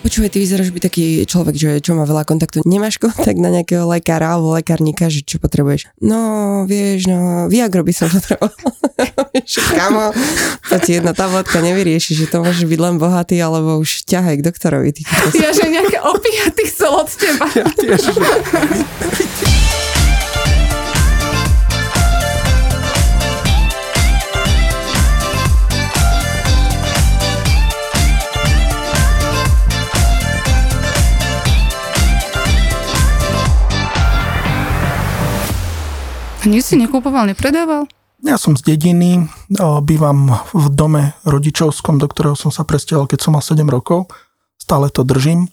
Počúvaj, ty vyzeráš byť taký človek, že čo má veľa kontaktu. Nemáš kontakt na nejakého lekára alebo lekárnika, že čo potrebuješ? No, vieš, no, Viagro by som potreboval. Kamo, to ti jedna tabletka nevyrieši, že to môže byť len bohatý, alebo už ťahaj k doktorovi. Ty, ja, že nejaké opiaty chcel od teba. Ja tiež. nič si nekúpoval, nepredával? Ja som z dediny, bývam v dome rodičovskom, do ktorého som sa presťahoval, keď som mal 7 rokov. Stále to držím.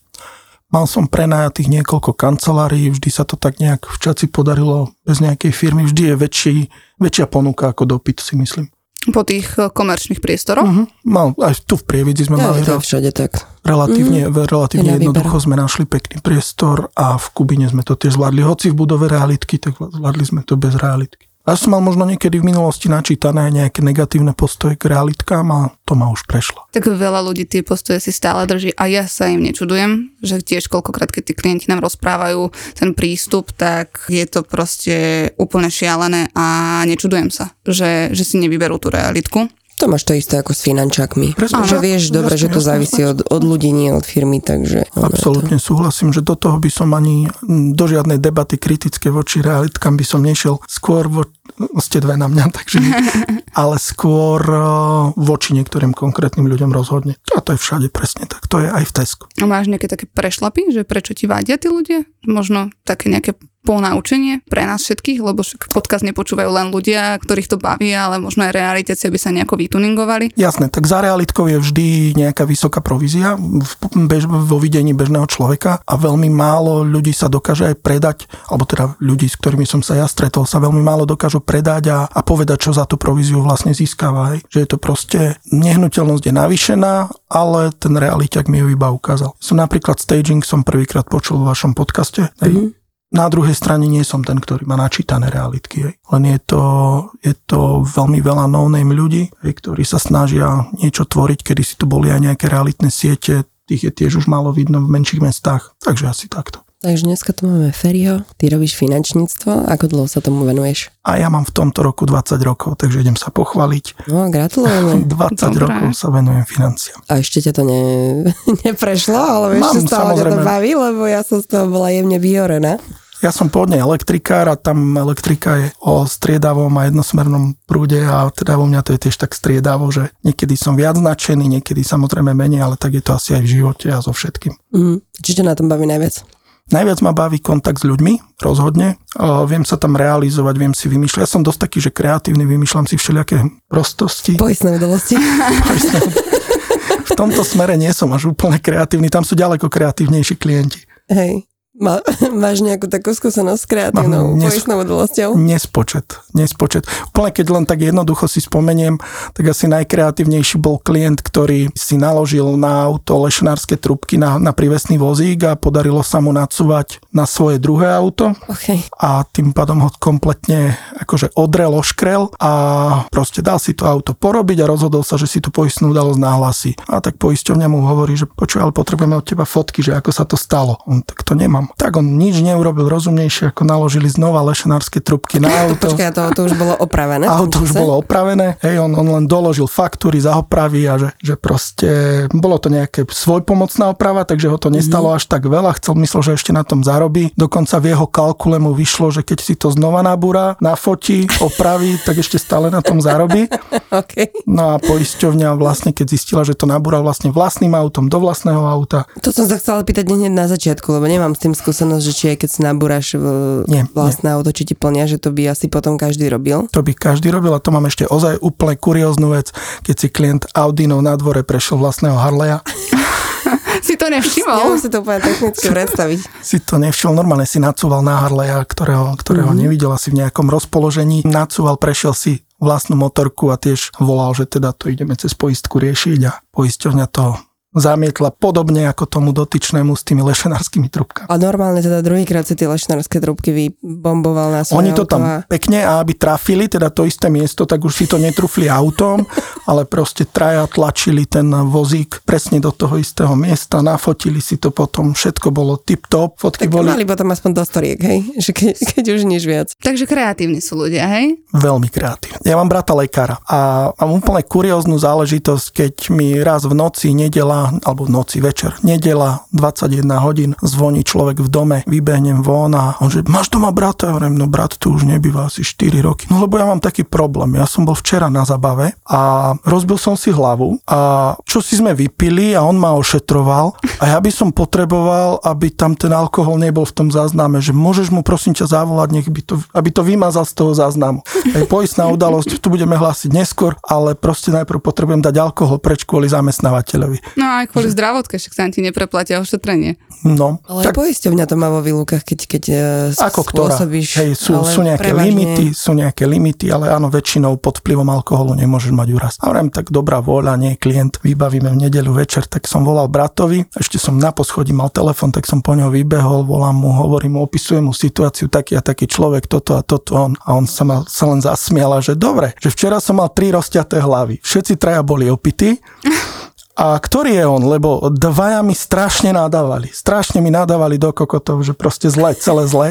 Mal som prenajatých niekoľko kancelárií, vždy sa to tak nejak v čaci podarilo bez nejakej firmy. Vždy je väčší, väčšia ponuka ako dopyt, si myslím. Po tých e, komerčných priestoroch? Uh-huh. Mal, aj tu v Prievidzi sme ja, mali. To všade tak. Relatívne, uh-huh. relatívne jednoducho sme našli pekný priestor a v Kubine sme to tiež zvládli. Hoci v budove realitky, tak zvládli sme to bez realitky. Ja som mal možno niekedy v minulosti načítané nejaké negatívne postoje k realitkám a to ma už prešlo. Tak veľa ľudí tie postoje si stále drží a ja sa im nečudujem, že tiež koľkokrát, keď tí klienti nám rozprávajú ten prístup, tak je to proste úplne šialené a nečudujem sa, že, že si nevyberú tú realitku. To máš to isté ako s finančákmi. Presne, že vieš dobre, jasne, že to závisí jasne. Od, od ľudí, nie od firmy, takže... Absolútne to... súhlasím, že do toho by som ani do žiadnej debaty kritické voči realitkám by som nešiel. Skôr vo, ste dve na mňa, takže... ale skôr uh, voči niektorým konkrétnym ľuďom rozhodne. A to je všade presne tak. To je aj v Tesku. A máš nejaké také prešlapy, že prečo ti vadia tí ľudia? Možno také nejaké ponaučenie pre nás všetkých, lebo podcast nepočúvajú len ľudia, ktorých to baví, ale možno aj realitáci, aby sa nejako vytuningovali. Jasné, tak za realitkou je vždy nejaká vysoká provízia v bež, vo videní bežného človeka a veľmi málo ľudí sa dokáže aj predať, alebo teda ľudí, s ktorými som sa ja stretol, sa veľmi málo dokážu predať a, a povedať, čo za tú províziu vlastne získava. Hej. Že je to proste, nehnuteľnosť je navýšená, ale ten realiťak mi ju iba ukázal. Som napríklad staging som prvýkrát počul v vašom podcaste. Mm-hmm na druhej strane nie som ten, ktorý má načítané realitky. Hej. Len je to, je to veľmi veľa no-name ľudí, hej, ktorí sa snažia niečo tvoriť, kedy si tu boli aj nejaké realitné siete, tých je tiež už málo vidno v menších mestách, takže asi takto. Takže dneska tu máme Ferryho, ty robíš finančníctvo, ako dlho sa tomu venuješ? A ja mám v tomto roku 20 rokov, takže idem sa pochváliť. No, gratulujeme. 20 Dobre. rokov sa venujem financiám. A ešte ťa to ne, neprešlo, ale ešte stále ťa to baví, lebo ja som z toho bola jemne vyhorená. Ja som pôvodne elektrikár a tam elektrika je o striedavom a jednosmernom prúde a teda vo mňa to je tiež tak striedavo, že niekedy som viac značený, niekedy samozrejme menej, ale tak je to asi aj v živote a so všetkým. Mm. Čiže na tom baví najviac? Najviac ma baví kontakt s ľuďmi, rozhodne. O, viem sa tam realizovať, viem si vymýšľať. Ja som dosť taký, že kreatívny, vymýšľam si všelijaké prostosti. Poistné udalosti. v tomto smere nie som až úplne kreatívny, tam sú ďaleko kreatívnejší klienti. Hej. Má, máš nejakú takú skúsenosť s kreatívnou nes, poistnou udalosťou? Nespočet, nespočet. Úplne keď len tak jednoducho si spomeniem, tak asi najkreatívnejší bol klient, ktorý si naložil na auto lešinárske trubky na, na prívesný vozík a podarilo sa mu nacúvať na svoje druhé auto. Okay. A tým pádom ho kompletne akože odrel, oškrel a proste dal si to auto porobiť a rozhodol sa, že si tú poistnú udalosť nahlasí. A tak poisťovňa mu hovorí, že počuj, ale potrebujeme od teba fotky, že ako sa to stalo. On tak to nemám tak on nič neurobil rozumnejšie, ako naložili znova lešenárske trubky na auto. Počkaj, to, to už bolo opravené? Auto už bolo opravené, hej, on, on len doložil faktúry za opravy a že, že proste bolo to nejaké svojpomocná oprava, takže ho to nestalo mm-hmm. až tak veľa, chcel myslel, že ešte na tom zarobí. Dokonca v jeho kalkule mu vyšlo, že keď si to znova nabúra, nafotí, opraví, tak ešte stále na tom zarobí. okay. No a poisťovňa vlastne, keď zistila, že to nabúra vlastne vlastným autom do vlastného auta. To som sa chcela pýtať hneď na začiatku, lebo nemám s tým skúsenosť, že či aj keď si nabúraš v Nie, vlastné auto, či ti plnia, že to by asi potom každý robil. To by každý robil a to mám ešte ozaj úplne kurióznu vec, keď si klient Audinov na dvore prešiel vlastného Harleya, Si to nevšimol? Neviem si to úplne technicky predstaviť. si to nevšimol, normálne si nacúval na Harleya, ktorého, ktorého mm-hmm. nevidel asi v nejakom rozpoložení, nacúval, prešiel si vlastnú motorku a tiež volal, že teda to ideme cez poistku riešiť a poisťovňa to zamietla podobne ako tomu dotyčnému s tými lešenárskymi trubkami. A normálne teda druhýkrát si tie lešinárske trubky vybomboval na svoje Oni to auto tam a... pekne a aby trafili teda to isté miesto, tak už si to netrufli autom, ale proste traja tlačili ten vozík presne do toho istého miesta, nafotili si to potom, všetko bolo tip-top, fotky Tak boli mali potom aspoň do storiek, hej? Že keď, keď už nič viac. Takže kreatívni sú ľudia, hej? veľmi kreatívne. Ja mám brata lekára a mám úplne kurióznu záležitosť, keď mi raz v noci, nedela, alebo v noci večer, nedela, 21 hodín, zvoní človek v dome, vybehnem von a on že, máš doma brata? Ja hovorím, no brat tu už nebýva asi 4 roky. No lebo ja mám taký problém. Ja som bol včera na zabave a rozbil som si hlavu a čo si sme vypili a on ma ošetroval a ja by som potreboval, aby tam ten alkohol nebol v tom zázname, že môžeš mu prosím ťa zavolať, nech by to, aby to vymazal z toho záznamu. Aj poistná udalosť, tu budeme hlásiť neskôr, ale proste najprv potrebujem dať alkohol preč kvôli zamestnávateľovi. No aj kvôli zdravotke, však sa ti nepreplatia ošetrenie. No, Ale tak, poisťovňa to má vo výlukách, keď, keď e, ako ktorá? spôsobíš. Hej, sú, ale sú nejaké prevažne- limity, sú nejaké limity, ale áno, väčšinou pod vplyvom alkoholu nemôžeš mať úraz. A hovorím, tak dobrá vôľa, nie klient, vybavíme v nedeľu večer, tak som volal bratovi, ešte som na poschodí mal telefon, tak som po ňo vybehol, volám mu, hovorím mu, opisujem mu situáciu, taký a taký človek, toto a toto on. A on sa, ma, sa len zasmial, a že dobre, že včera som mal tri rozťaté hlavy. Všetci traja boli opití, a ktorý je on? Lebo dvaja mi strašne nadávali. Strašne mi nadávali do kokotov, že proste zle, celé zle.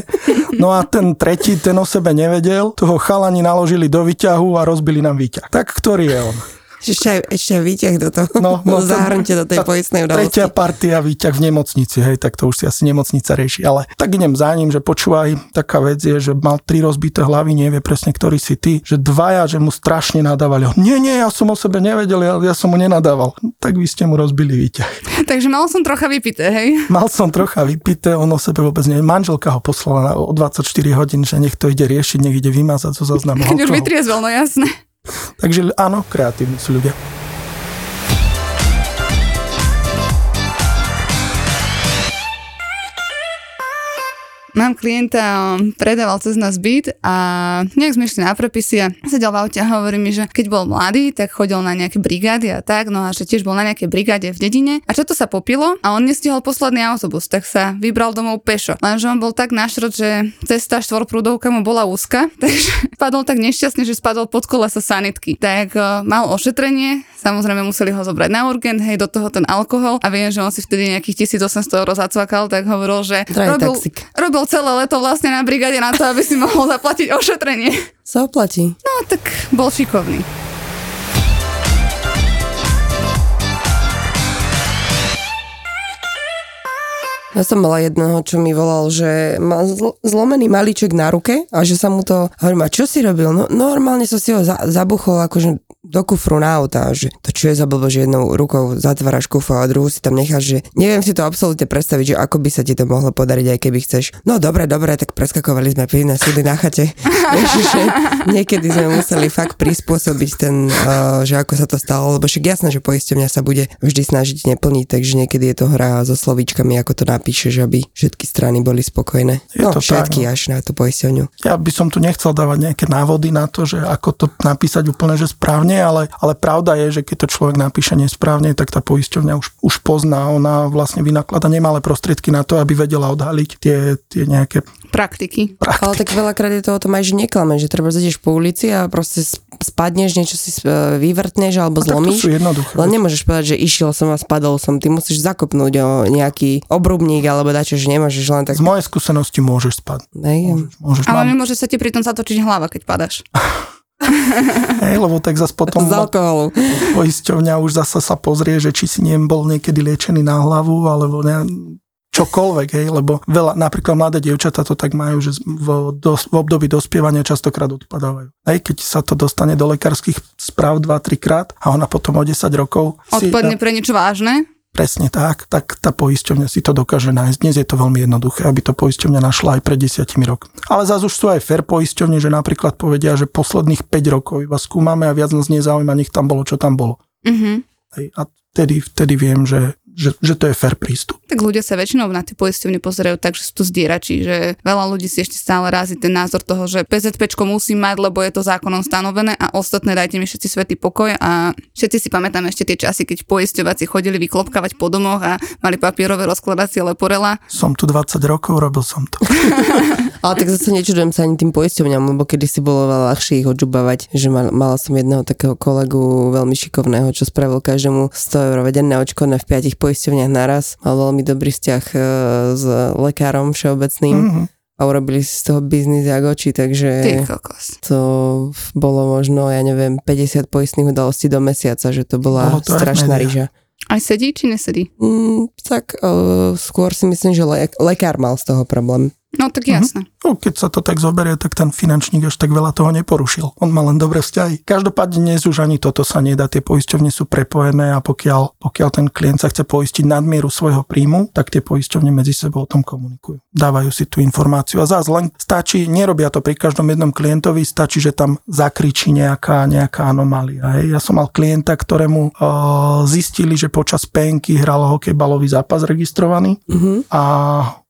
No a ten tretí, ten o sebe nevedel. Toho chalani naložili do výťahu a rozbili nám výťah. Tak ktorý je on? Ešte aj, ešte aj výťah do toho, No, no, zahrnte do tej poistnej udalosti. Tretia partia výťah v nemocnici, hej, tak to už si asi nemocnica rieši. Ale tak idem za ním, že počúvaj, taká vec je, že mal tri rozbité hlavy, nevie presne, ktorý si ty, že dvaja, že mu strašne nadávali. Nie, nie, ja som o sebe nevedel, ja, ja som mu nenadával. Tak vy ste mu rozbili výťah. Takže mal som trocha vypité, hej? Mal som trocha vypité, on o sebe vôbec nevie. Manželka ho poslala o 24 hodín, že nech to ide riešiť, nech ide vymazať zo záznamu. Keď už vytriezvel, no jasné. Takže áno, kreatívni sú ľudia. Mám klienta, on predával cez nás byt a nejak sme išli na prepisy a sedel v aute a hovorí mi, že keď bol mladý, tak chodil na nejaké brigády a tak, no a že tiež bol na nejakej brigáde v dedine a čo to sa popilo a on nestihol posledný autobus, tak sa vybral domov pešo. Lenže on bol tak našrot, že cesta štvorprúdovka mu bola úzka, takže spadol tak nešťastne, že spadol pod kolesa sanitky. Tak uh, mal ošetrenie, samozrejme museli ho zobrať na urgent, hej, do toho ten alkohol a viem, že on si vtedy nejakých 1800 eur zacvakal, tak hovoril, že Drahý robil, celé leto vlastne na brigade na to, aby si mohol zaplatiť ošetrenie. Sa oplatí. No tak bol šikovný. Ja som mala jedného, čo mi volal, že má zl- zlomený malíček na ruke a že sa mu to... Hovorím, a čo si robil? No normálne som si ho za- zabuchol akože do kufru na auta, že to čo je za blbo, že jednou rukou zatváraš kufru a druhú si tam necháš, že neviem si to absolútne predstaviť, že ako by sa ti to mohlo podariť, aj keby chceš. No dobre, dobre, tak preskakovali sme pivné súdy na chate. Že niekedy sme museli fakt prispôsobiť ten, uh, že ako sa to stalo, lebo však jasné, že poisťovňa sa bude vždy snažiť neplniť, takže niekedy je to hra so slovíčkami, ako to napíšeš, aby všetky strany boli spokojné. Je no, to tak, všetky no. až na tú poisťovňu. Ja by som tu nechcel dávať nejaké návody na to, že ako to napísať úplne, že správne, ale, ale pravda je, že keď to človek napíše nesprávne, tak tá poisťovňa už, už pozná, ona vlastne vynaklada nemalé prostriedky na to, aby vedela odhaliť tie, tie nejaké Praktiky. Ale tak veľakrát je to o tom aj, že neklame, že treba ideš po ulici a proste sp- spadneš, niečo si e, vyvrtneš alebo A tak to zlomíš. sú jednoduché Len veci. nemôžeš povedať, že išiel som a spadol som. Ty musíš zakopnúť o nejaký obrubník alebo dačo, že nemôžeš len tak... Z mojej skúsenosti môžeš spať. Hej. Môžeš, Ale mám, nemôže sa ti pritom zatočiť hlava, keď padaš. hej, lebo tak zase potom Z alkoholu. poisťovňa už zase sa pozrie, že či si nebol niekedy liečený na hlavu, alebo ne, čokoľvek, hej, lebo veľa, napríklad mladé dievčatá to tak majú, že v, dos, v období dospievania častokrát odpadávajú. Hej, keď sa to dostane do lekárskych správ 2-3 krát a ona potom o 10 rokov si, Odpadne pre niečo vážne? presne tak, tak tá poisťovňa si to dokáže nájsť. Dnes je to veľmi jednoduché, aby to poisťovňa našla aj pred desiatimi rokmi. Ale zase už sú aj fair poisťovne, že napríklad povedia, že posledných 5 rokov iba skúmame a viac nás nezaujíma, nech tam bolo, čo tam bolo. Mm-hmm. Hej, a vtedy, vtedy viem, že, že, že to je fair prístup. Tak ľudia sa väčšinou na tie poisťovne pozerajú tak, že sú to zdierači, že veľa ľudí si ešte stále razí ten názor toho, že PZPčko musí mať, lebo je to zákonom stanovené a ostatné dajte mi všetci svetý pokoj a všetci si pamätáme ešte tie časy, keď poisťovací chodili vyklopkávať po domoch a mali papierové rozkladacie leporela. Som tu 20 rokov, robil som to. Ale tak zase nečudujem sa ani tým poisťovňam, lebo kedy si bolo veľa ľahšie ich odžubavať, že mal, mala som jedného takého kolegu veľmi šikovného, čo spravil každému 100 eur vedenné očkodné v piatich poisťovniach naraz. Mal veľmi dobrý vzťah e, s lekárom všeobecným. Mhm. A urobili si z toho biznis jak oči, Ty takže to bolo možno, ja neviem, 50 poistných udalostí do mesiaca, že to bola to strašná ryža. Aj sedí, či nesedí? Mm, tak uh, skôr si myslím, že le- lekár mal z toho problém. No tak jasné. No, keď sa to tak zoberie, tak ten finančník až tak veľa toho neporušil. On má len dobré vzťahy. Každopádne dnes už ani toto sa nedá, tie poisťovne sú prepojené a pokiaľ, pokiaľ ten klient sa chce poistiť nadmieru svojho príjmu, tak tie poisťovne medzi sebou o tom komunikujú. Dávajú si tú informáciu a zás len stačí, nerobia to pri každom jednom klientovi, stačí, že tam zakričí nejaká, nejaká anomália. Hej. Ja som mal klienta, ktorému uh, zistili, že počas penky hral hokejbalový zápas registrovaný Mhm. a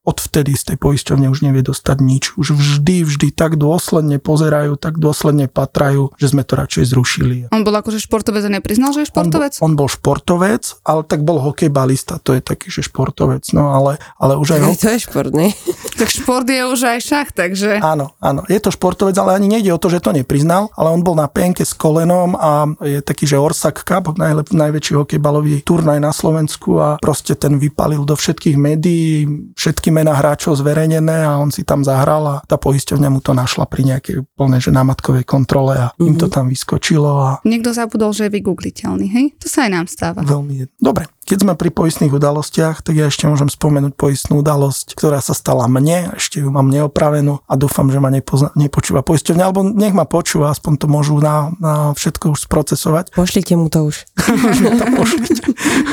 odvtedy z tej poisťovne už nevie dostať nič. Už vždy, vždy tak dôsledne pozerajú, tak dôsledne patrajú, že sme to radšej zrušili. On bol akože športovec a nepriznal, že je športovec? On, bol, on bol športovec, ale tak bol hokejbalista, to je taký, že športovec, no ale, ale už aj... Ho- to je šport, ne? Tak šport je už aj šach, takže... Áno, áno, je to športovec, ale ani nejde o to, že to nepriznal, ale on bol na penke s kolenom a je taký, že Orsak Cup, najlep, najväčší hokejbalový turnaj na Slovensku a proste ten vypalil do všetkých médií, všetky mená hráčov zverejnené a on si tam zahral a tá poisťovňa mu to našla pri nejakej úplne, že námatkovej kontrole a mm-hmm. im to tam vyskočilo a Niekto zabudol, že je vygoogliteľný, hej? To sa aj nám stáva. Veľmi jedno. Dobre, keď sme pri poistných udalostiach, tak ja ešte môžem spomenúť poistnú udalosť, ktorá sa stala mne, ešte ju mám neopravenú a dúfam, že ma nepozna, nepočúva poisťovňa, alebo nech ma počúva, aspoň to môžu na, na všetko už sprocesovať. Pošlite mu to už. to pošlite.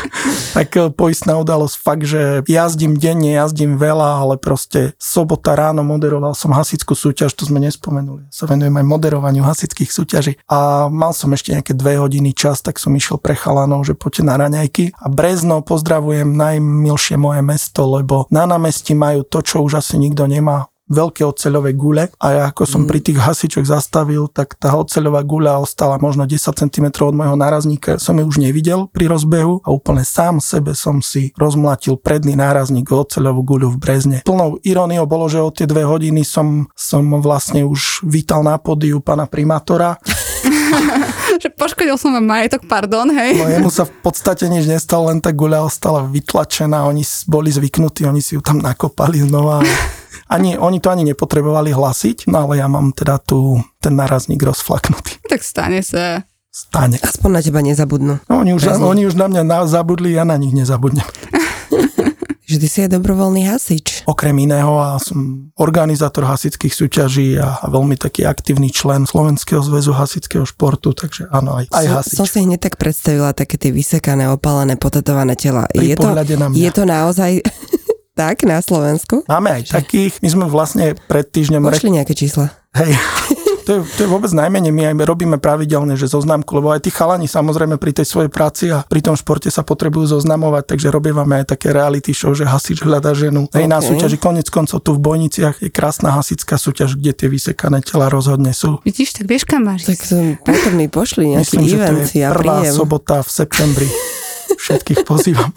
tak e, poistná udalosť, fakt, že jazdím denne, jazdím veľa, ale proste sobota ráno moderoval som hasickú súťaž, to sme nespomenuli. Sa venujem aj moderovaniu hasických súťaží. A mal som ešte nejaké dve hodiny čas, tak som išiel pre chalanov, že poďte na raňajky. A Brezno pozdravujem najmilšie moje mesto, lebo na námestí majú to, čo už asi nikto nemá, veľké oceľové gule a ja ako som pri tých hasičoch zastavil, tak tá oceľová guľa ostala možno 10 cm od môjho nárazníka. Som ju už nevidel pri rozbehu a úplne sám sebe som si rozmlatil predný nárazník o oceľovú guľu v Brezne. Plnou iróniou bolo, že o tie dve hodiny som, som vlastne už vítal na podiu pána primátora. že poškodil som vám majetok, pardon, hej? No jemu sa v podstate nič nestalo, len tá guľa ostala vytlačená, oni boli zvyknutí, oni si ju tam nakopali znova. Ani, oni to ani nepotrebovali hlasiť, no ale ja mám teda tu ten nárazník rozflaknutý. Tak stane sa. Stane. Aspoň na teba nezabudnú. No, oni, už, oni už na mňa na, zabudli, ja na nich nezabudnem. Že ty si aj dobrovoľný hasič. Okrem iného a som organizátor hasických súťaží a, veľmi taký aktívny člen Slovenského zväzu hasického športu, takže áno, aj, aj som, hasič. som si hneď tak predstavila také tie vysekané, opalené, potetované tela. Pri je, to, na mňa. je to naozaj tak na Slovensku? Máme aj takých, my sme vlastne pred týždňom... re- Pošli nejaké čísla. Hej. To je, to je vôbec najmenej, my aj robíme pravidelne, že zoznamku, lebo aj tí chalani samozrejme pri tej svojej práci a pri tom športe sa potrebujú zoznamovať, takže robíme aj také reality show, že hasič hľada ženu. Hej, na súťaži konec koncov tu v Bojniciach je krásna hasická súťaž, kde tie vysekané tela rozhodne sú. Vidíš, tak vieš, kam máš Tak to potrebný pošli nejaký Myslím, že to event, je ja prvá príjem. sobota v septembri. Všetkých pozývam.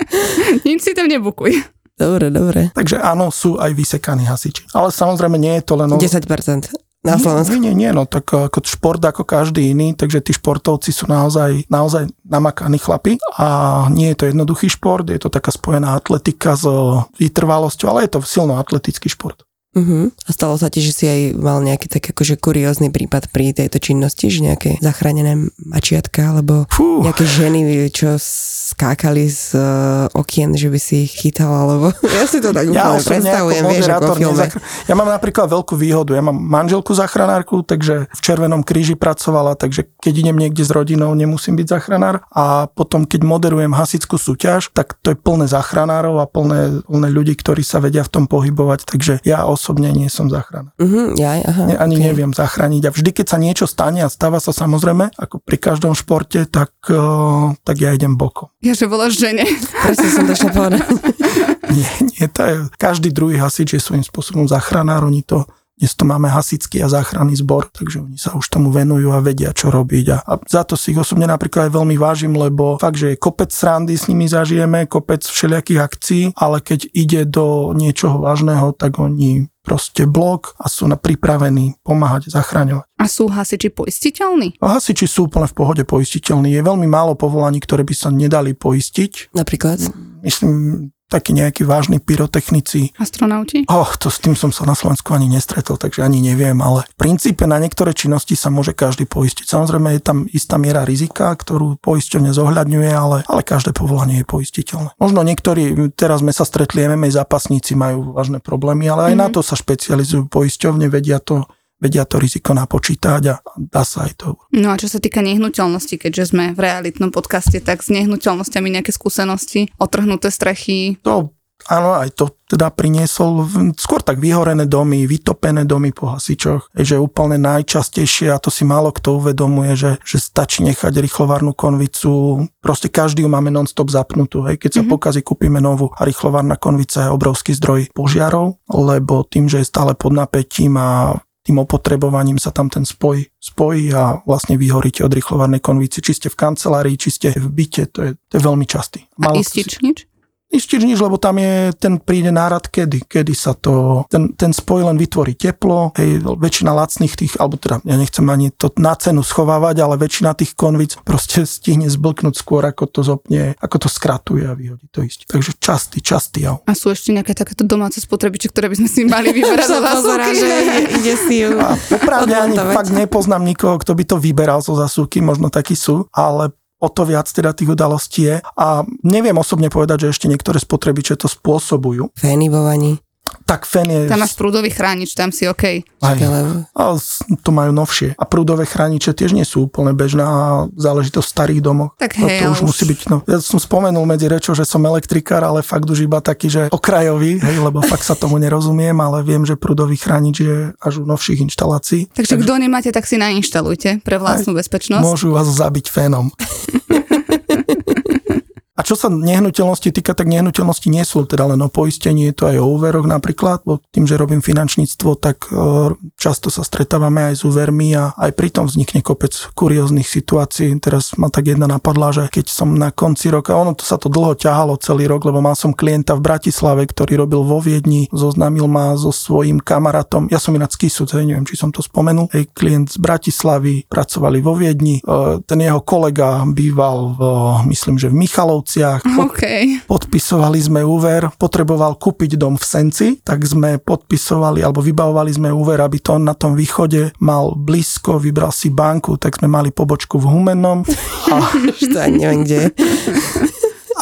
Nič si tam nebukuj. Dobre, dobre. Takže áno, sú aj vysekaní hasiči. Ale samozrejme nie je to len... o- 10% na Slovensku. Nie, nie, nie, no tak ako šport ako každý iný, takže tí športovci sú naozaj, naozaj namakaní chlapi a nie je to jednoduchý šport, je to taká spojená atletika s vytrvalosťou, ale je to silno atletický šport. Uh-huh. A stalo sa ti, že si aj mal nejaký tak akože kuriózny prípad pri tejto činnosti, že nejaké zachránené mačiatka, alebo Fú. nejaké ženy, čo skákali z uh, okien, že by si ich chytal, alebo ja si to tak Ja predstavujem, vieš, ako filme. nezachra- Ja mám napríklad veľkú výhodu. Ja mám manželku zachranárku, takže v Červenom kríži pracovala, takže keď idem niekde s rodinou, nemusím byť zachranár. A potom, keď moderujem hasickú súťaž, tak to je plné zachranárov a plné, plné ľudí, ktorí sa vedia v tom pohybovať, takže ja osobne nie som zachránár. Uh-huh, ja, aha, Ne, ani okay. neviem zachrániť. A vždy, keď sa niečo stane a stáva sa samozrejme, ako pri každom športe, tak, uh, tak ja idem bokom. Ja, že voláš žene. Presne som to povedať. Nie, nie, to je, každý druhý hasič je svojím spôsobom zachránár, oni to dnes to máme hasický a záchranný zbor, takže oni sa už tomu venujú a vedia, čo robiť. A, a za to si ich osobne napríklad aj veľmi vážim, lebo fakt, že je kopec srandy s nimi zažijeme, kopec všelijakých akcií, ale keď ide do niečoho vážneho, tak oni proste blok a sú na pripravení pomáhať, zachraňovať. A sú hasiči poistiteľní? A hasiči sú úplne v pohode poistiteľní. Je veľmi málo povolaní, ktoré by sa nedali poistiť. Napríklad. Myslím, takí nejakí vážni pyrotechnici. Astronauti? Oh, to s tým som sa na Slovensku ani nestretol, takže ani neviem, ale v princípe na niektoré činnosti sa môže každý poistiť. Samozrejme je tam istá miera rizika, ktorú poisťovne zohľadňuje, ale, ale každé povolanie je poistiteľné. Možno niektorí, teraz sme sa stretli, MMA zápasníci majú vážne problémy, ale aj mm-hmm. na to sa špecializujú poisťovne, vedia to vedia to riziko napočítať a dá sa aj to. No a čo sa týka nehnuteľnosti, keďže sme v realitnom podcaste, tak s nehnuteľnosťami nejaké skúsenosti, otrhnuté strechy. To Áno, aj to teda priniesol skôr tak vyhorené domy, vytopené domy po hasičoch, že úplne najčastejšie, a to si málo kto uvedomuje, že, že stačí nechať rýchlovárnu konvicu, proste každý ju máme non-stop zapnutú, hej. keď sa mm-hmm. pokazí, kúpime novú a rýchlovárna konvica je obrovský zdroj požiarov, lebo tým, že je stále pod napätím a tým opotrebovaním sa tam ten spoj spojí a vlastne vyhoríte od rýchlovárnej konvici, či ste v kancelárii, či ste v byte, to je, to je veľmi častý. A istič si... nič? Istič nič, lebo tam je, ten príde nárad kedy, kedy sa to, ten, ten spoj len vytvorí teplo, hej, väčšina lacných tých, alebo teda ja nechcem ani to na cenu schovávať, ale väčšina tých konvic proste stihne zblknúť skôr, ako to zopne, ako to skratuje a vyhodí to isté. Takže častý, častý jav. A sú ešte nejaké takéto domáce spotrebiče, ktoré by sme si mali vyberať zo pozera, že ide si ju. A popravde ani fakt nepoznám nikoho, kto by to vyberal zo zasúky, možno takí sú, ale o to viac teda tých udalostí je. A neviem osobne povedať, že ešte niektoré spotrebiče to spôsobujú. Vani. Tak fen je... Tam máš prúdový chránič, tam si OK. Aj, a to majú novšie. A prúdové chrániče tiež nie sú úplne bežná záležitosť v starých domoch. Tak no, hej, to už, už musí byť, no, ja som spomenul medzi rečou, že som elektrikár, ale fakt už iba taký, že okrajový, hej, lebo fakt sa tomu nerozumiem, ale viem, že prúdový chránič je až u novších inštalácií. Takže, Takže kto nemáte, tak si nainštalujte pre vlastnú bezpečnosť. Môžu vás zabiť fénom. A čo sa nehnuteľnosti týka, tak nehnuteľnosti nie sú teda len o poistení, je to aj o úveroch napríklad, bo tým, že robím finančníctvo, tak často sa stretávame aj s úvermi a aj pritom vznikne kopec kurióznych situácií. Teraz ma tak jedna napadla, že keď som na konci roka, ono to sa to dlho ťahalo celý rok, lebo mal som klienta v Bratislave, ktorý robil vo Viedni, zoznámil ma so svojím kamarátom, ja som ináč skysúc, neviem, či som to spomenul, hej, klient z Bratislavy, pracovali vo Viedni, ten jeho kolega býval v, myslím, že v Michalov Okay. Podpisovali sme úver, potreboval kúpiť dom v Senci, tak sme podpisovali alebo vybavovali sme úver, aby to on na tom východe mal blízko, vybral si banku, tak sme mali pobočku v Humennom. A... to ani neviem, kde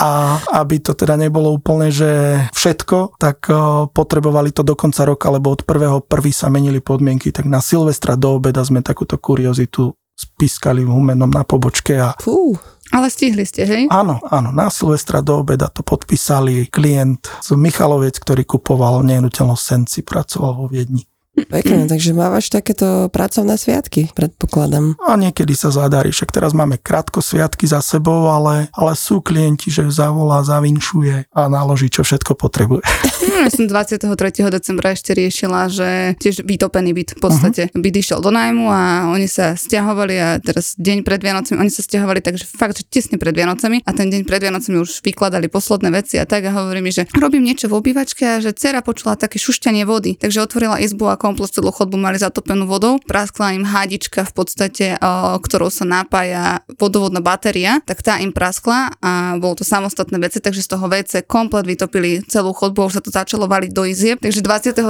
a aby to teda nebolo úplne, že všetko, tak potrebovali to do konca roka, lebo od prvého prvý sa menili podmienky, tak na Silvestra do obeda sme takúto kuriozitu spískali v Humennom na pobočke a Fú. Ale stihli ste, hej? Áno, áno. Na Silvestra do obeda to podpísali klient z Michalovec, ktorý kupoval nehnuteľnosť Senci, pracoval vo Viedni. Pekne, takže mávaš takéto pracovné sviatky, predpokladám. A niekedy sa zadarí, však teraz máme krátko sviatky za sebou, ale, ale sú klienti, že zavolá, zavinšuje a naloží, čo všetko potrebuje. No, ja som 23. decembra ešte riešila, že tiež vytopený byt v podstate. Uh-huh. Byt išiel do nájmu a oni sa stiahovali a teraz deň pred Vianocami, oni sa stiahovali takže fakt, že tesne pred Vianocami a ten deň pred Vianocami už vykladali posledné veci a tak a hovorí mi, že robím niečo v obývačke a že dcera počula také šušťanie vody, takže otvorila izbu a komplet celú chodbu mali zatopenú vodou. Praskla im hadička v podstate, ktorou sa napája vodovodná batéria, tak tá im praskla a bolo to samostatné veci, takže z toho WC komplet vytopili celú chodbu, už sa to začalo valiť do izieb. Takže 23.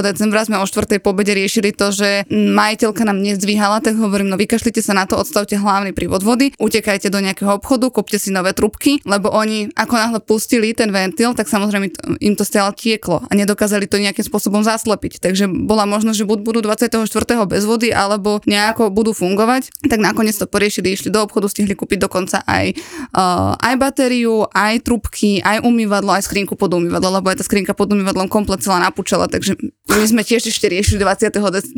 decembra sme o 4. pobede riešili to, že majiteľka nám nezdvíhala, tak hovorím, no vykašlite sa na to, odstavte hlavný prívod vody, utekajte do nejakého obchodu, kúpte si nové trubky, lebo oni ako náhle pustili ten ventil, tak samozrejme im to stále tieklo a nedokázali to nejakým spôsobom zaslepiť. Takže bola možnosť, že buď budú 24. bez vody, alebo nejako budú fungovať. Tak nakoniec to poriešili, išli do obchodu, stihli kúpiť dokonca aj, uh, aj batériu, aj trubky, aj umývadlo, aj skrinku pod umývadlo, lebo aj tá skrinka pod umývadlom komplet celá napúčala, takže my sme tiež ešte riešili 23.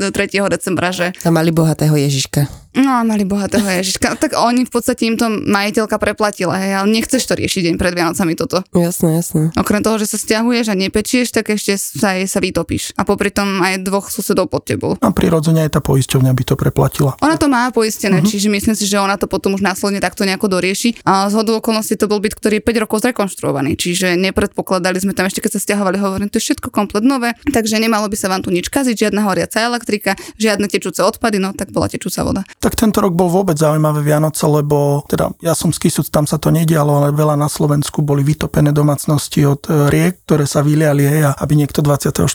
decembra, že... A mali bohatého Ježiška. No mali bohatého Ježiška. Tak oni v podstate im to majiteľka preplatila, hej, ale nechceš to riešiť deň pred Vianocami toto. Jasné, jasné. Okrem toho, že sa stiahuješ a nepečieš, tak ešte sa, sa vytopíš. A popri tom aj dvoch susedov pod tebou. A prirodzene aj tá poisťovňa by to preplatila. Ona to má poistené, uh-huh. čiže myslím si, že ona to potom už následne takto nejako dorieši. A z okolností to bol byt, ktorý je 5 rokov zrekonštruovaný, čiže nepredpokladali sme tam ešte, keď sa stiahovali, hovorím, to je všetko komplet nové, takže nemalo by sa vám tu nič kaziť, žiadna horiaca elektrika, žiadne tečúce odpady, no tak bola tečúca voda. Tak tento rok bol vôbec zaujímavé Vianoce, lebo teda ja som z Kisuc, tam sa to nedialo, ale veľa na Slovensku boli vytopené domácnosti od e, riek, ktoré sa vyliali, hej, a aby niekto 24.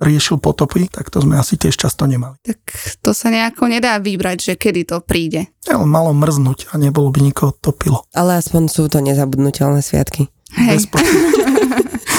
riešil potopy, tak to sme asi tiež často nemali. Tak to sa nejako nedá vybrať, že kedy to príde. Ja, malo mrznúť a nebolo by nikoho topilo. Ale aspoň sú to nezabudnutelné sviatky. Hej.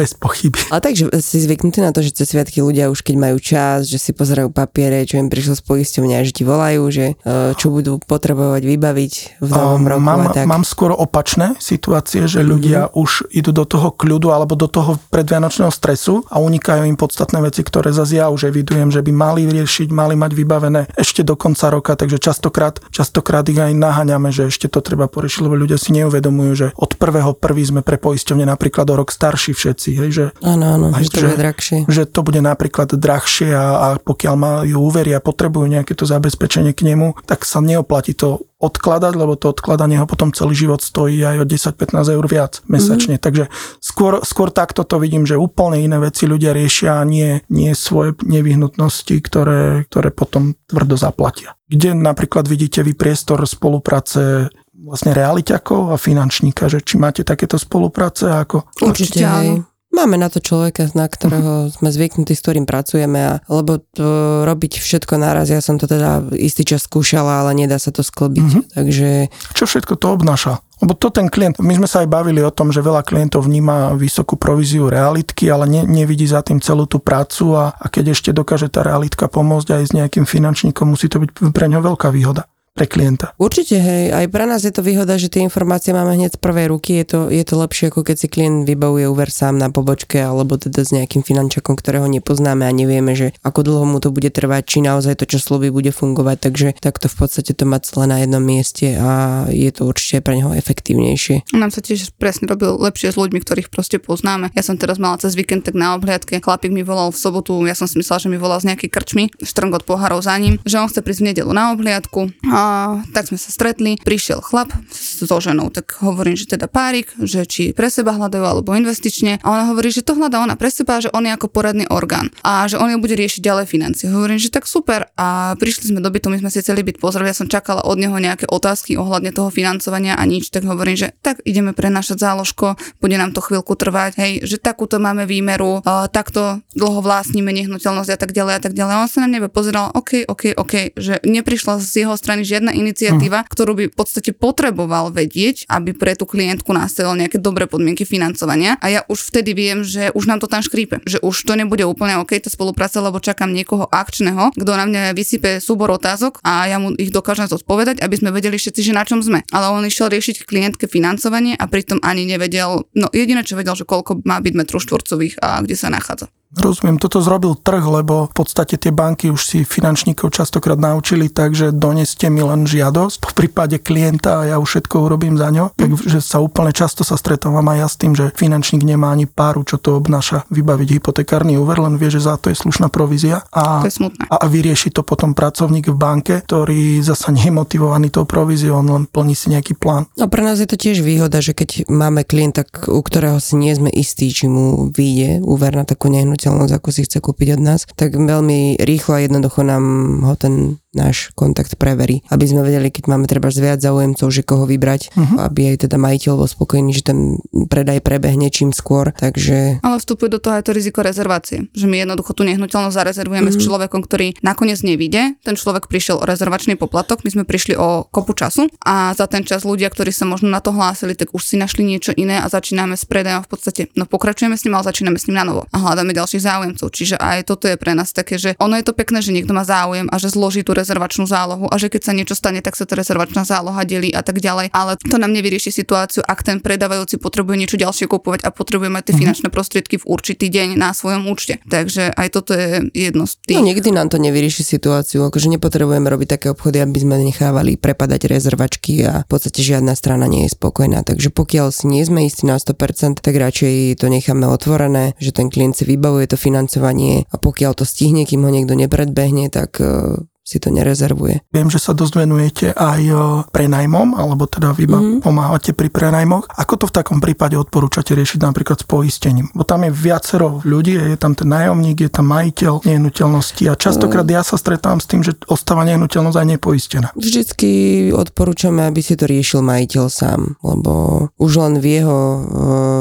Bez pochyby. Ale takže si zvyknutý na to, že cez sviatky ľudia už keď majú čas, že si pozerajú papiere, čo im prišlo z poisťovňa, že ti volajú, že e, čo budú potrebovať vybaviť v novom roku mám, a tak. mám skôr opačné situácie, že ľudia mm-hmm. už idú do toho kľudu alebo do toho predvianočného stresu a unikajú im podstatné veci, ktoré zase ja už evidujem, že by mali riešiť, mali mať vybavené ešte do konca roka, takže častokrát, častokrát ich aj naháňame, že ešte to treba poriešiť, lebo ľudia si neuvedomujú, že od prvého prvý sme pre poisťovne napríklad o rok starší všetci, hej, že, áno, áno, aj, že to bude drahšie. Že to bude napríklad drahšie a, a pokiaľ majú úvery a potrebujú nejaké to zabezpečenie k nemu, tak sa neoplatí to odkladať, lebo to odkladanie ho potom celý život stojí aj o 10-15 eur viac mesačne. Mm-hmm. Takže skôr, skôr takto to vidím, že úplne iné veci ľudia riešia a nie, nie svoje nevyhnutnosti, ktoré, ktoré potom tvrdo zaplatia. Kde napríklad vidíte vy priestor spolupráce vlastne realiťakov a finančníka, že či máte takéto spolupráce ako... Určite, Určite Máme na to človeka, na ktorého sme zvyknutí, s ktorým pracujeme, a, lebo to, robiť všetko naraz, ja som to teda istý čas skúšala, ale nedá sa to sklobiť. Mm-hmm. Takže... Čo všetko to obnáša? Lebo to ten klient, my sme sa aj bavili o tom, že veľa klientov vníma vysokú províziu realitky, ale ne, nevidí za tým celú tú prácu a, a keď ešte dokáže tá realitka pomôcť aj s nejakým finančníkom, musí to byť pre ňo veľká výhoda pre klienta. Určite, hej, aj pre nás je to výhoda, že tie informácie máme hneď z prvej ruky, je to, je to lepšie, ako keď si klient vybavuje úver sám na pobočke, alebo teda s nejakým finančakom, ktorého nepoznáme a nevieme, že ako dlho mu to bude trvať, či naozaj to, čo slúbi, bude fungovať, takže takto v podstate to mať celé na jednom mieste a je to určite pre neho efektívnejšie. Nám sa tiež presne robil lepšie s ľuďmi, ktorých proste poznáme. Ja som teraz mala cez víkend tak na obhliadke, chlapík mi volal v sobotu, ja som si myslela, že mi volal z nejakej krčmy, štrnk od pohárov za ním, že on chce prísť v nedelu na obhliadku. A a tak sme sa stretli, prišiel chlap so ženou, tak hovorím, že teda párik, že či pre seba hľadajú alebo investične a ona hovorí, že to hľadá ona pre seba, že on je ako poradný orgán a že on ju bude riešiť ďalej financie. Hovorím, že tak super a prišli sme do bytu, my sme si celý byt pozreli, ja som čakala od neho nejaké otázky ohľadne toho financovania a nič, tak hovorím, že tak ideme prenašať záložko, bude nám to chvíľku trvať, hej, že takúto máme výmeru, takto dlho vlastníme nehnuteľnosť a tak ďalej a tak ďalej. A on sa na nebe pozeral, OK, OK, OK, že neprišla z jeho strany žiadna iniciatíva, uh-huh. ktorú by v podstate potreboval vedieť, aby pre tú klientku nastavil nejaké dobré podmienky financovania. A ja už vtedy viem, že už nám to tam škrípe, že už to nebude úplne OK tá spolupráca, lebo čakám niekoho akčného, kto na mňa vysype súbor otázok a ja mu ich dokážem zodpovedať, aby sme vedeli všetci, že na čom sme. Ale on išiel riešiť klientke financovanie a pritom ani nevedel, no jediné, čo vedel, že koľko má byť metrov štvorcových a kde sa nachádza. Rozumiem, toto zrobil trh, lebo v podstate tie banky už si finančníkov častokrát naučili tak, že doneste mi len žiadosť, v prípade klienta a ja už všetko urobím za ňo. Takže sa úplne často sa stretávam aj ja s tým, že finančník nemá ani páru, čo to obnáša vybaviť hypotekárny úver, len vie, že za to je slušná provízia a, to je smutné. a vyrieši to potom pracovník v banke, ktorý zasa nie je motivovaný tou províziou, on len plní si nejaký plán. No pre nás je to tiež výhoda, že keď máme klienta, u ktorého si nie sme istí, či mu vyjde úver na takú nehnuteľnosť, nehnuteľnosť, ako si chce kúpiť od nás, tak veľmi rýchlo a jednoducho nám ho ten náš kontakt preverí, aby sme vedeli, keď máme treba viac záujemcov, že koho vybrať, uh-huh. aby aj teda majiteľ bol spokojný, že ten predaj prebehne čím skôr, takže... Ale vstupuje do toho aj to riziko rezervácie, že my jednoducho tú nehnuteľnosť zarezervujeme uh-huh. s človekom, ktorý nakoniec nevíde, ten človek prišiel o rezervačný poplatok, my sme prišli o kopu času a za ten čas ľudia, ktorí sa možno na to hlásili, tak už si našli niečo iné a začíname s predajom v podstate, no pokračujeme s ním, ale začíname s ním na novo a hľadáme ďalších záujemcov. Čiže aj toto je pre nás také, že ono je to pekné, že niekto má záujem a že zloží tú rezervačnú zálohu a že keď sa niečo stane, tak sa tá rezervačná záloha delí a tak ďalej. Ale to nám nevyrieši situáciu, ak ten predávajúci potrebuje niečo ďalšie kupovať a potrebuje mať tie uh-huh. finančné prostriedky v určitý deň na svojom účte. Takže aj toto je jedno z tých. No nikdy nám to nevyrieši situáciu, akože nepotrebujeme robiť také obchody, aby sme nechávali prepadať rezervačky a v podstate žiadna strana nie je spokojná. Takže pokiaľ si nie sme istí na 100%, tak radšej to necháme otvorené, že ten klient si vybavuje to financovanie a pokiaľ to stihne, kým ho niekto nepredbehne, tak eh, si to nerezervuje. Viem, že sa dosť venujete aj e, prenajmom, alebo teda vy mm-hmm. pomáhate pri prenajmoch. Ako to v takom prípade odporúčate riešiť napríklad s poistením? Bo tam je viacero ľudí, je tam ten nájomník, je tam majiteľ nehnuteľnosti a častokrát ja sa stretám s tým, že ostáva nehnuteľnosť aj nepoistená. Vždycky odporúčame, aby si to riešil majiteľ sám, lebo už len v jeho e,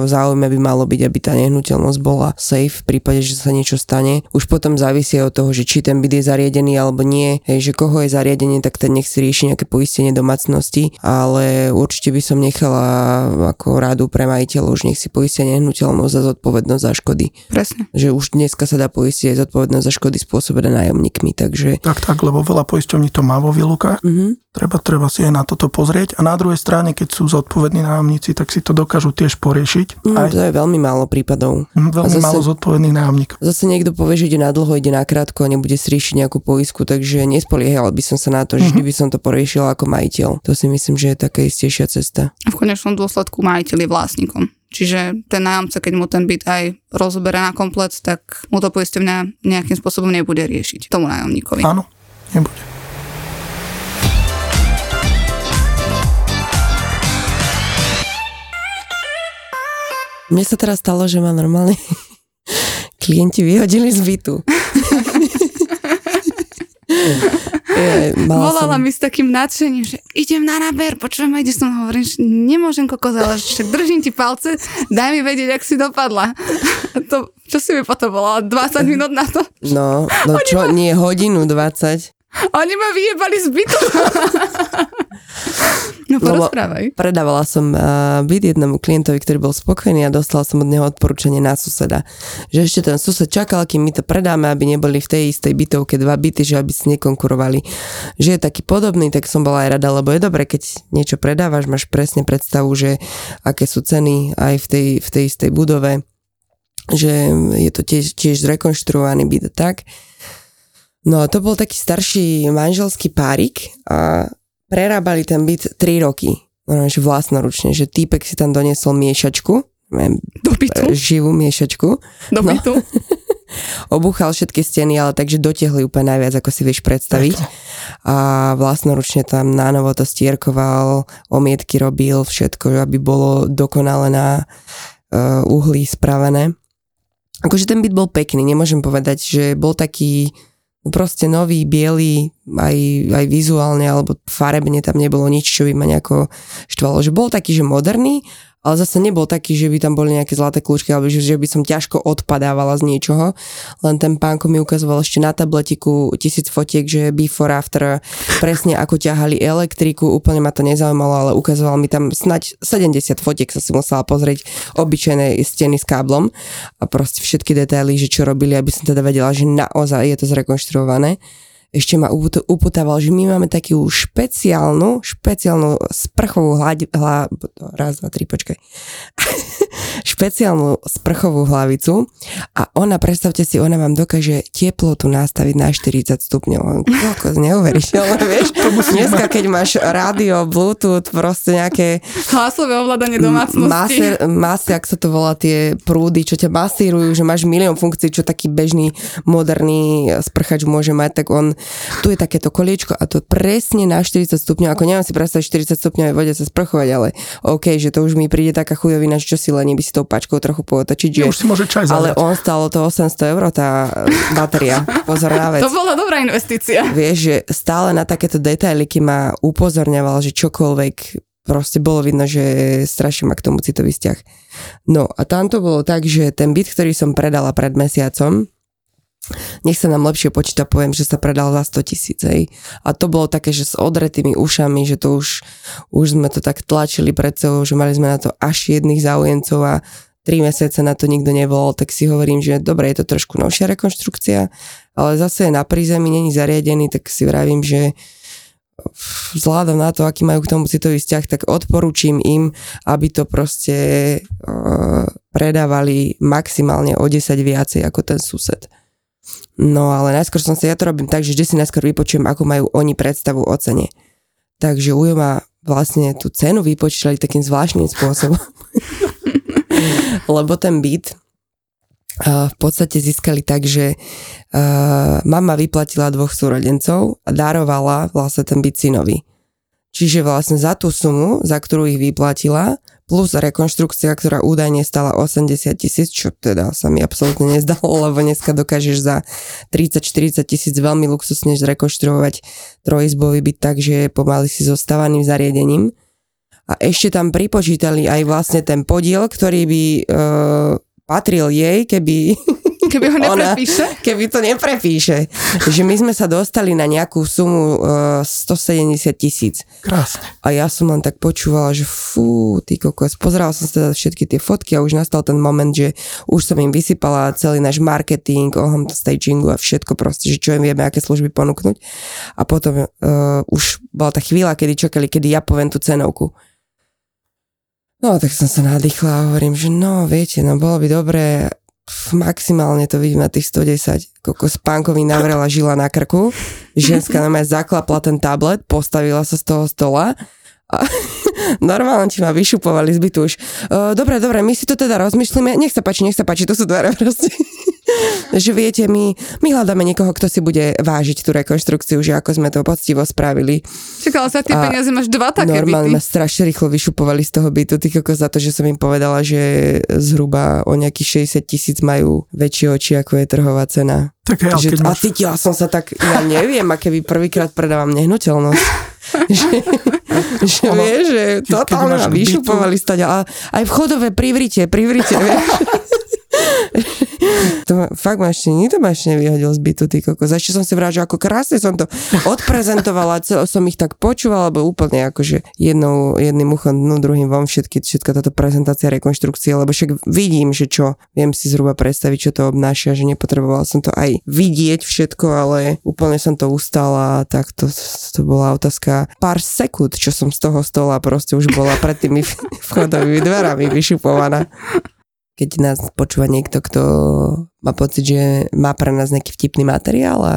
záujme by malo byť, aby tá nehnuteľnosť bola safe v prípade, že sa niečo stane. Už potom závisí od toho, že či ten byt je zariadený alebo nie, hej, že koho je zariadenie, tak ten nech si rieši nejaké poistenie domácnosti, ale určite by som nechala ako rádu pre majiteľov, že nech si poistia nehnuteľnosť za zodpovednosť za škody. Presne. Že už dneska sa dá poistiť aj zodpovednosť za škody spôsobené nájomníkmi, takže... Tak, tak, lebo veľa poisťovní to má vo výlukách. Mm-hmm. Treba, treba si aj na toto pozrieť. A na druhej strane, keď sú zodpovední nájomníci, tak si to dokážu tiež poriešiť. Mm, aj... To je veľmi málo prípadov. Mm, veľmi zase, málo zodpovedných nájomníkov. Zase niekto povie, že ide na dlho, ide na krátko a nebude si riešiť nejakú poisku, takže nespoliehal by som sa na to, že mm-hmm. by som to poriešil ako majiteľ. To si myslím, že je taká istejšia cesta. V konečnom dôsledku majiteľ je vlastníkom. Čiže ten nájomca, keď mu ten byt aj rozoberá na komplet, tak mu to poisťovňa nejakým spôsobom nebude riešiť tomu nájomníkovi. Áno, nebude. Mne sa teraz stalo, že ma normálne klienti vyhodili z bytu. Je, Volala som... mi s takým nadšením, že idem na náber, počujem, kde som hovorím, že nemôžem kokos, ale však držím ti palce, daj mi vedieť, ak si dopadla. To, čo si mi potom volala? 20 minút na to? No, no čo, ma... nie hodinu 20. Oni ma vyjebali z bytu. No porozprávaj. Predávala som uh, byt jednému klientovi, ktorý bol spokojný a dostala som od neho odporúčanie na suseda. Že ešte ten sused čakal, kým my to predáme, aby neboli v tej istej bytovke dva byty, že aby si nekonkurovali. Že je taký podobný, tak som bola aj rada, lebo je dobre, keď niečo predávaš, máš presne predstavu, že aké sú ceny aj v tej, v tej istej budove, že je to tiež, tiež zrekonštruovaný byt tak. No to bol taký starší manželský párik a prerábali ten byt 3 roky. že vlastnoručne, že týpek si tam doniesol miešačku, do bytu. živú miešačku. Do no. bytu. Obúchal všetky steny, ale takže dotiahli úplne najviac, ako si vieš predstaviť. A vlastnoručne tam nánovo to stierkoval, omietky robil, všetko, aby bolo dokonale na uh, uhlí spravené. Akože ten byt bol pekný, nemôžem povedať, že bol taký proste nový, biely, aj, aj vizuálne alebo farebne tam nebolo nič, čo by ma nejako štvalo. Že bol taký, že moderný, ale zase nebol taký, že by tam boli nejaké zlaté kľúčky, alebo že, že by som ťažko odpadávala z niečoho. Len ten pánko mi ukazoval ešte na tabletiku tisíc fotiek, že before, after, presne ako ťahali elektriku, úplne ma to nezaujímalo, ale ukazoval mi tam snať 70 fotiek sa si musela pozrieť obyčajné steny s káblom a proste všetky detaily, že čo robili, aby som teda vedela, že naozaj je to zrekonštruované ešte ma uputával, že my máme takú špeciálnu, špeciálnu sprchovú hlaď, hla, raz, dva, tri, počkaj, špeciálnu sprchovú hlavicu a ona, predstavte si, ona vám dokáže teplotu nastaviť na 40 stupňov. Koľko neuveriteľné, vieš? Dneska, keď máš rádio, bluetooth, proste nejaké... Hlasové ovládanie domácnosti. Maser, maser, ak sa to volá, tie prúdy, čo ťa masírujú, že máš milión funkcií, čo taký bežný, moderný sprchač môže mať, tak on tu je takéto koliečko a to presne na 40 stupňov, ako neviem si predstaviť 40 stupňov vode sa sprchovať, ale OK, že to už mi príde taká chujovina, čo si len by si tou pačkou trochu pootočiť. Že, Už si môže čaj ale on stálo to 800 eur, tá batéria. Pozor na vec. To bola dobrá investícia. Vieš, že stále na takéto detailiky ma upozorňoval, že čokoľvek proste bolo vidno, že strašne má k tomu citový vzťah. No a tam to bolo tak, že ten byt, ktorý som predala pred mesiacom, nech sa nám lepšie počíta, poviem, že sa predal za 100 tisíc. A to bolo také, že s odretými ušami, že to už, už sme to tak tlačili pred sebou, že mali sme na to až jedných záujemcov a tri mesiace na to nikto nebol, tak si hovorím, že dobre, je to trošku novšia rekonštrukcia, ale zase je na prízemí, není zariadený, tak si vravím, že vzhľadom na to, aký majú k tomu citový vzťah, tak odporúčim im, aby to proste uh, predávali maximálne o 10 viacej ako ten sused. No ale najskôr som sa, ja to robím tak, že vždy si najskôr vypočujem, ako majú oni predstavu o cene. Takže Ujo ma vlastne tú cenu vypočítali takým zvláštnym spôsobom. Lebo ten byt uh, v podstate získali tak, že uh, mama vyplatila dvoch súrodencov a darovala vlastne ten byt synovi. Čiže vlastne za tú sumu, za ktorú ich vyplatila, plus rekonštrukcia, ktorá údajne stala 80 tisíc, čo teda sa mi absolútne nezdalo, lebo dneska dokážeš za 30-40 tisíc veľmi luxusne zrekonštruovať trojizbový byt tak, že je pomaly si zostávaným zariadením. A ešte tam pripočítali aj vlastne ten podiel, ktorý by uh, patril jej, keby Keby ho Ona- neprepíše. keby to neprepíše. Že my sme sa dostali na nejakú sumu uh, 170 tisíc. Krásne. A ja som len tak počúvala, že fú, ty kokos. Pozerala som sa teda všetky tie fotky a už nastal ten moment, že už som im vysypala celý náš marketing, ohom stagingu a všetko proste, že čo im vieme, aké služby ponúknuť. A potom uh, už bola tá chvíľa, kedy čakali, kedy ja poviem tú cenovku. No, tak som sa nadýchla a hovorím, že no, viete, no bolo by dobré maximálne to vidím na tých 110. Kokos pánkovi navrela žila na krku, ženská na mňa zaklapla ten tablet, postavila sa z toho stola a normálne ti ma vyšupovali z bytu už. "E, Dobre, dobre, my si to teda rozmyslíme. Nech sa páči, nech sa páči, to sú dvere proste. Že viete, my, my hľadáme niekoho, kto si bude vážiť tú rekonštrukciu, že ako sme to poctivo spravili. Čakala sa, tie A peniaze máš dva také Normálne ma byty. strašne rýchlo vyšupovali z toho bytu, ty za to, že som im povedala, že zhruba o nejakých 60 tisíc majú väčšie oči, ako je trhová cena. Tak ale že, a cítila som sa tak, ja neviem, a keby prvýkrát predávam nehnuteľnosť. že, vieš, že totálne vyšupovali stať. A aj vchodové privrite, privrite, vieš. To ma, fakt ma ešte nikto ma ešte nevyhodil z bytu, ty kokos. Ešte som si vrala, že ako krásne som to odprezentovala, cel, som ich tak počúvala, lebo úplne akože jednou, jedným uchom, no druhým von všetky, všetka táto prezentácia rekonštrukcie, lebo však vidím, že čo, viem si zhruba predstaviť, čo to obnáša, že nepotrebovala som to aj vidieť všetko, ale úplne som to ustala, tak to, to bola otázka pár sekúnd, čo som z toho stola proste už bola pred tými vchodovými dverami vyšupovaná keď nás počúva niekto, kto má pocit, že má pre nás nejaký vtipný materiál a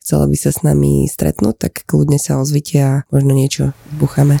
chcela by sa s nami stretnúť, tak kľudne sa ozvite a možno niečo bucháme.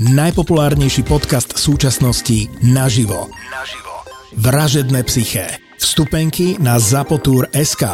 Najpopulárnejší podcast súčasnosti naživo. Vražedné psyché. Vstupenky na Zapotur SK.